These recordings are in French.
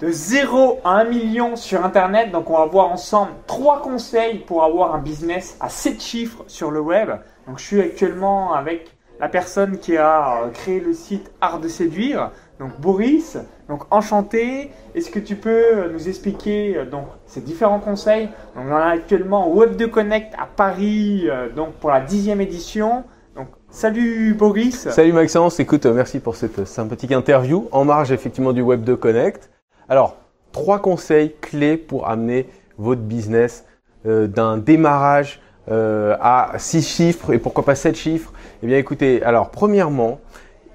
de 0 à 1 million sur Internet. Donc on va voir ensemble trois conseils pour avoir un business à 7 chiffres sur le web. Donc je suis actuellement avec la personne qui a euh, créé le site Art de séduire. Donc Boris, donc enchanté. Est-ce que tu peux nous expliquer euh, donc ces différents conseils? Donc on a actuellement Web 2 Connect à Paris euh, donc pour la dixième édition. Donc salut Boris. Salut Maxence. Écoute, merci pour cette sympathique interview en marge effectivement du Web 2 Connect. Alors trois conseils clés pour amener votre business d'un démarrage à six chiffres et pourquoi pas sept chiffres eh bien écoutez, alors premièrement,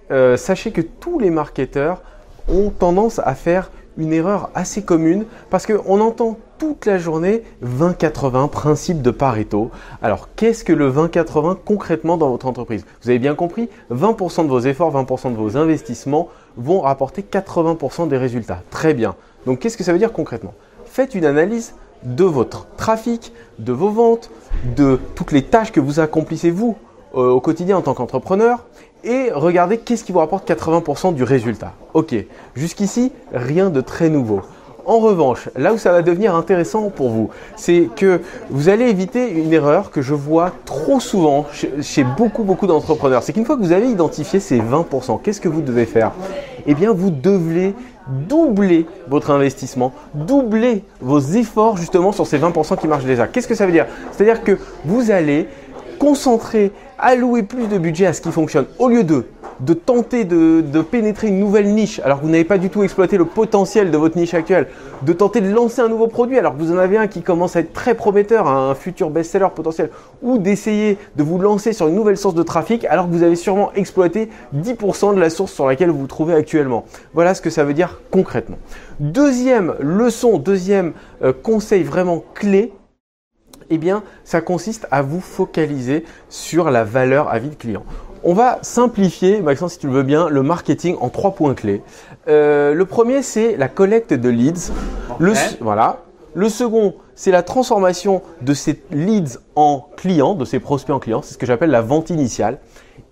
euh, sachez que tous les marketeurs ont tendance à faire une erreur assez commune parce qu'on entend toute la journée 20-80, principe de Pareto. Alors qu'est-ce que le 20-80 concrètement dans votre entreprise? Vous avez bien compris, 20% de vos efforts, 20% de vos investissements vont rapporter 80% des résultats. Très bien. Donc qu'est-ce que ça veut dire concrètement? Faites une analyse de votre trafic, de vos ventes, de toutes les tâches que vous accomplissez vous euh, au quotidien en tant qu'entrepreneur et regardez qu'est-ce qui vous rapporte 80% du résultat. Ok, jusqu'ici, rien de très nouveau. En revanche, là où ça va devenir intéressant pour vous, c'est que vous allez éviter une erreur que je vois trop souvent chez, beaucoup, beaucoup d'entrepreneurs. C'est qu'une fois que vous avez identifié ces 20%, qu'est-ce que vous devez faire? Eh bien, vous devez doubler votre investissement, doubler vos efforts justement sur ces 20% qui marchent déjà. Qu'est-ce que ça veut dire? C'est-à-dire que vous allez concentrer allouer plus de budget à ce qui fonctionne au lieu de de tenter de, pénétrer une nouvelle niche alors que vous n'avez pas du tout exploité le potentiel de votre niche actuelle, de tenter de lancer un nouveau produit alors que vous en avez un qui commence à être très prometteur, un futur best-seller potentiel, ou d'essayer de vous lancer sur une nouvelle source de trafic alors que vous avez sûrement exploité 10% de la source sur laquelle vous vous trouvez actuellement. Voilà ce que ça veut dire concrètement. Deuxième leçon, deuxième euh, conseil vraiment clé, eh bien, ça consiste à vous focaliser sur la valeur à vie de client. On va simplifier, Maxence, si tu le veux bien, le marketing en trois points clés. Euh, le premier, c'est la collecte de leads. Le, voilà. Le second, c'est la transformation de ces leads en clients, de ces prospects en clients. C'est ce que j'appelle la vente initiale.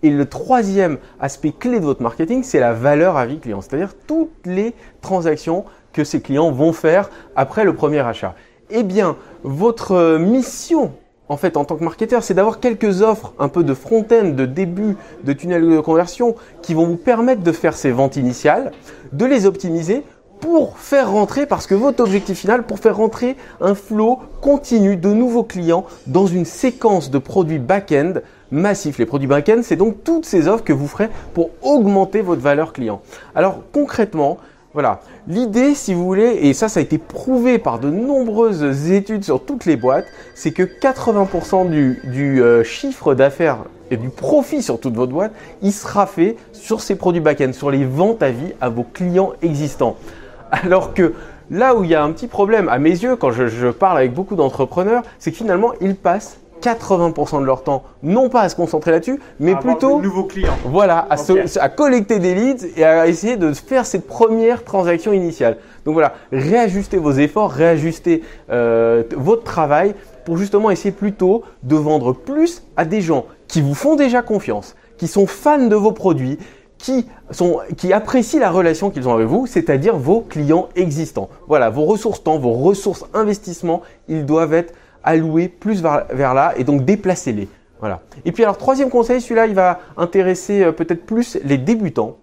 Et le troisième aspect clé de votre marketing, c'est la valeur à vie client, c'est-à-dire toutes les transactions que ces clients vont faire après le premier achat. Eh bien, votre mission en fait, en tant que marketeur, c'est d'avoir quelques offres, un peu de front-end, de début, de tunnel de conversion, qui vont vous permettre de faire ces ventes initiales, de les optimiser pour faire rentrer, parce que votre objectif final, pour faire rentrer un flow continu de nouveaux clients dans une séquence de produits back-end massif. Les produits back-end, c'est donc toutes ces offres que vous ferez pour augmenter votre valeur client. Alors concrètement, voilà. L'idée, si vous voulez, et ça, ça a été prouvé par de nombreuses études sur toutes les boîtes, c'est que 80% du, euh, chiffre d'affaires et du profit sur toute votre boîte, il sera fait sur ces produits back-end, sur les ventes à vie à vos clients existants. Alors que là où il y a un petit problème, à mes yeux, quand je, je parle avec beaucoup d'entrepreneurs, c'est que finalement, ils passent 80% de leur temps, non pas à se concentrer là-dessus, mais plutôt nouveaux clients. Voilà, à, collecter des leads et à essayer de faire cette première transaction initiale. Donc voilà, réajustez vos efforts, réajustez euh, votre travail pour justement essayer plutôt de vendre plus à des gens qui vous font déjà confiance, qui sont fans de vos produits, qui, sont, qui apprécient la relation qu'ils ont avec vous, c'est-à-dire vos clients existants. Voilà, vos ressources temps, vos ressources investissement, ils doivent être allouer plus vers, là et donc déplacez-les. Voilà. Et puis alors troisième conseil, celui-là il va intéresser euh, peut-être plus les débutants.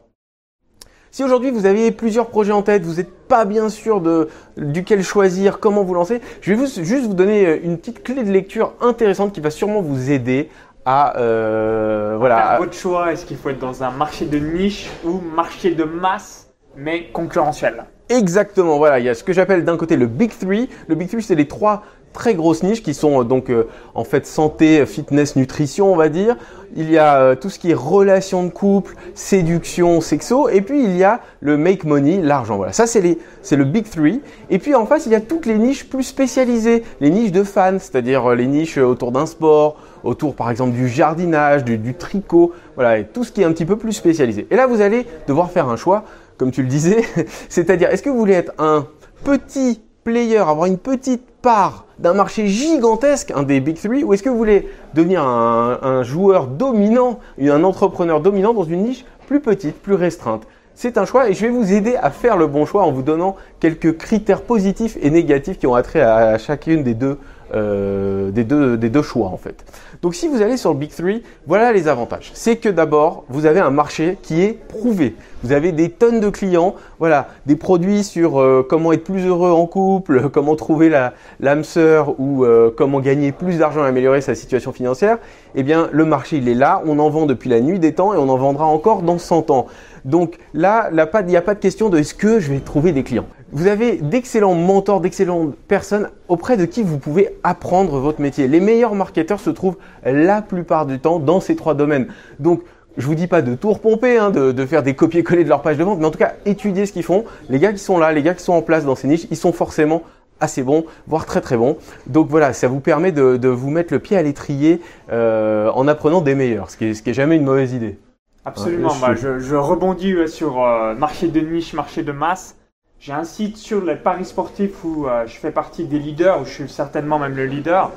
Si aujourd'hui vous avez plusieurs projets en tête, vous n'êtes pas bien sûr de duquel choisir, comment vous lancer, je vais juste vous donner euh, une petite clé de lecture intéressante qui va sûrement vous aider à euh, voilà. votre choix, est-ce qu'il faut être dans un marché de niche ou marché de masse mais concurrentiel? Exactement, voilà, il y a ce que j'appelle d'un côté le Big Three. Le Big Three, c'est les trois très grosses niches qui sont euh, donc euh, en fait santé, fitness, nutrition, on va dire. Il y a euh, tout ce qui est relations de couple, séduction, sexo, et puis il y a le make money, l'argent. Voilà, ça c'est les, c'est le big three. Et puis en face il y a toutes les niches plus spécialisées, les niches de fans, c'est-à-dire les niches autour d'un sport, autour par exemple du jardinage, du, du tricot, voilà, et tout ce qui est un petit peu plus spécialisé. Et là vous allez devoir faire un choix, comme tu le disais, c'est-à-dire est-ce que vous voulez être un petit player, avoir une petite part d'un marché gigantesque, un des Big Three, ou est-ce que vous voulez devenir un, joueur dominant, un entrepreneur dominant dans une niche plus petite, plus restreinte? C'est un choix et je vais vous aider à faire le bon choix en vous donnant quelques critères positifs et négatifs qui ont attrait à chacune des deux, euh, des deux, des deux choix en fait. Donc si vous allez sur le Big 3, voilà les avantages. C'est que d'abord, vous avez un marché qui est prouvé. Vous avez des tonnes de clients, voilà, des produits sur euh, comment être plus heureux en couple, comment trouver la l'âme sœur ou euh, comment gagner plus d'argent et améliorer sa situation financière. Eh bien, le marché il est là, on en vend depuis la nuit des temps et on en vendra encore dans 100 ans. Donc là, il n'y a pas de question de est-ce que je vais trouver des clients. Vous avez d'excellents mentors, d'excellentes personnes auprès de qui vous pouvez apprendre votre métier. Les meilleurs marketeurs se trouvent la plupart du temps dans ces trois domaines. Donc, je vous dis pas de tout repomper, hein, de, faire des copier-coller de leur page de vente, mais en tout cas, étudiez ce qu'ils font. Les gars qui sont là, les gars qui sont en place dans ces niches, ils sont forcément assez bons, voire très très bons. Donc voilà, ça vous permet de, vous mettre le pied à l'étrier euh, en apprenant des meilleurs, ce qui, est, ce qui est jamais une mauvaise idée. Absolument, bah, je, rebondis sur euh, marché de niche, marché de masse. J'ai un site sur les paris sportifs où euh, je fais partie des leaders, où je suis certainement même le leader.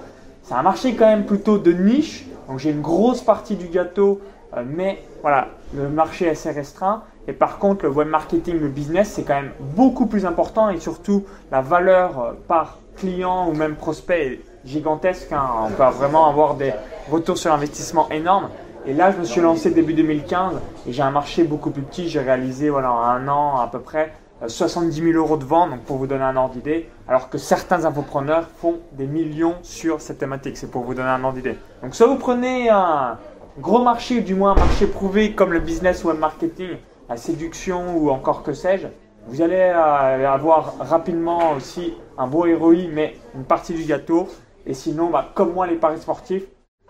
C'est un marché quand même plutôt de niche, donc j'ai une grosse partie du gâteau, euh, mais voilà, le marché est assez restreint. Et par contre, le web marketing, le business, c'est quand même beaucoup plus important et surtout la valeur par client ou même prospect est gigantesque. Hein. On peut vraiment avoir des retours sur investissement énormes. Et là, je me suis lancé début 2015 et j'ai un marché beaucoup plus petit. J'ai réalisé voilà, un an à peu près 70 euh, 000 euros de vente, donc pour vous donner un ordre d'idée, alors que certains infopreneurs font des millions sur cette thématique. C'est pour vous donner un ordre d'idée. Donc, soit vous prenez un gros marché, du moins un marché prouvé comme le business web marketing, la séduction ou encore que sais-je, vous allez euh, avoir rapidement aussi un beau ROI, mais une partie du gâteau. Et sinon, bah, comme moi, les paris sportifs,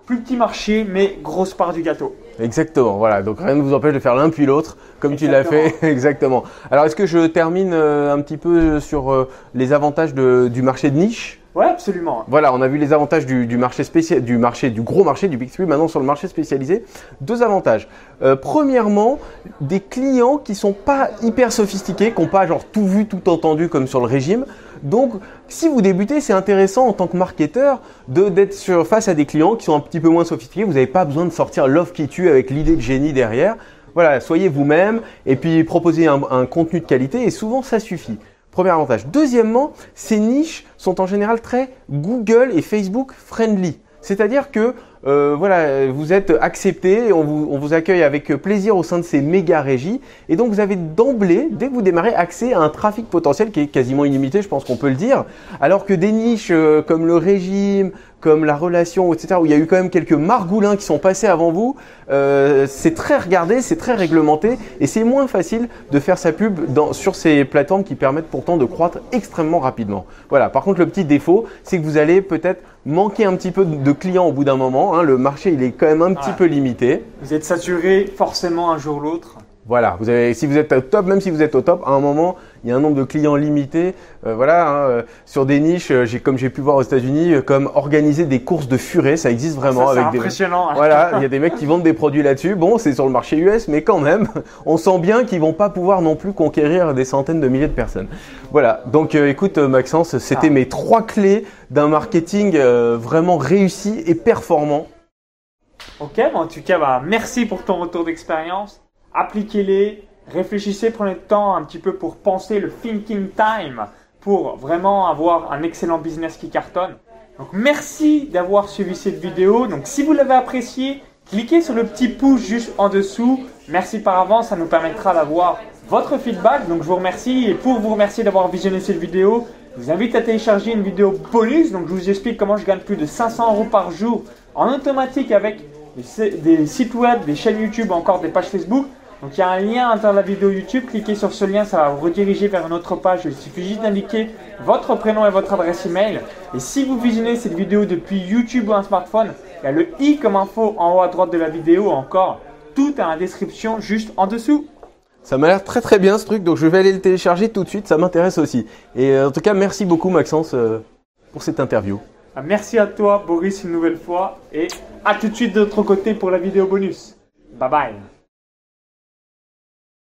plus petit marché, mais grosse part du gâteau. Exactement, voilà. Donc rien ne vous empêche de faire l'un puis l'autre, comme tu l'as fait. Exactement. Alors est-ce que je termine euh, un petit peu sur euh, les avantages du marché de niche? Oui, absolument. Voilà, on a vu les avantages du, marché spécial, du marché, du gros marché, du Big Three. Maintenant, sur le marché spécialisé, deux avantages. Euh, premièrement, des clients qui sont pas hyper sophistiqués, qui n'ont pas genre tout vu, tout entendu comme sur le régime. Donc, si vous débutez, c'est intéressant en tant que marketeur d'être face à des clients qui sont un petit peu moins sophistiqués. Vous n'avez pas besoin de sortir l'offre qui tue avec l'idée de génie derrière. Voilà, soyez vous-même et puis proposez un, un contenu de qualité et souvent ça suffit. Premier avantage. Deuxièmement, ces niches sont en général très Google et Facebook friendly. C'est-à-dire que euh, voilà, vous êtes accepté, on vous, on vous accueille avec plaisir au sein de ces méga régies, et donc vous avez d'emblée, dès que vous démarrez, accès à un trafic potentiel qui est quasiment illimité, je pense qu'on peut le dire, alors que des niches euh, comme le régime, comme la relation, etc., où il y a eu quand même quelques margoulins qui sont passés avant vous, euh, c'est très regardé, c'est très réglementé, et c'est moins facile de faire sa pub dans, sur ces plateformes qui permettent pourtant de croître extrêmement rapidement. Voilà. Par contre, le petit défaut, c'est que vous allez peut-être manquer un petit peu de clients au bout d'un moment. Hein. Le marché, il est quand même un petit peu limité. Vous êtes saturé forcément un jour ou l'autre. Voilà, vous avez, si vous êtes au top, même si vous êtes au top, à un moment, il y a un nombre de clients limité. Euh, voilà, hein, euh, sur des niches, euh, j'ai, comme j'ai pu voir aux États-Unis, comme organiser des courses de furet, ça existe vraiment. Ah, ça, avec c'est impressionnant. Voilà, il y a des mecs qui vendent des produits là-dessus. Bon, c'est sur le marché US, mais quand même, on sent bien qu'ils vont pas pouvoir non plus conquérir des centaines de milliers de personnes. Voilà. Donc, écoute, Maxence, c'était ah. mes trois clés d'un marketing vraiment réussi et performant. Ok, en tout cas, bah, merci pour ton retour d'expérience appliquez-les, réfléchissez, prenez le temps un petit peu pour penser le thinking time pour vraiment avoir un excellent business qui cartonne. Donc merci d'avoir suivi cette vidéo. Donc si vous l'avez apprécié, cliquez sur le petit pouce juste en dessous. Merci par avance, ça nous permettra d'avoir votre feedback. Donc je vous remercie et pour vous remercier d'avoir visionné cette vidéo, je vous invite à télécharger une vidéo bonus. Donc je vous explique comment je gagne plus de 500 euros par jour en automatique avec des sites web, des chaînes YouTube, encore des pages Facebook. Donc il y a un lien à l'intérieur de la vidéo YouTube, cliquez sur ce lien, ça va vous rediriger vers une autre page. Il suffit juste d'indiquer votre prénom et votre adresse email. Et si vous visionnez cette vidéo depuis YouTube ou un smartphone, il y a le i comme info en haut à droite de la vidéo encore. Tout dans la description juste en dessous. Ça m'a l'air très très bien ce truc, donc je vais aller le télécharger tout de suite, ça m'intéresse aussi. Et euh, en tout cas, merci beaucoup Maxence euh, pour cette interview. Ah, merci à toi Boris une nouvelle fois et à tout de suite de l'autre côté pour la vidéo bonus. Bye bye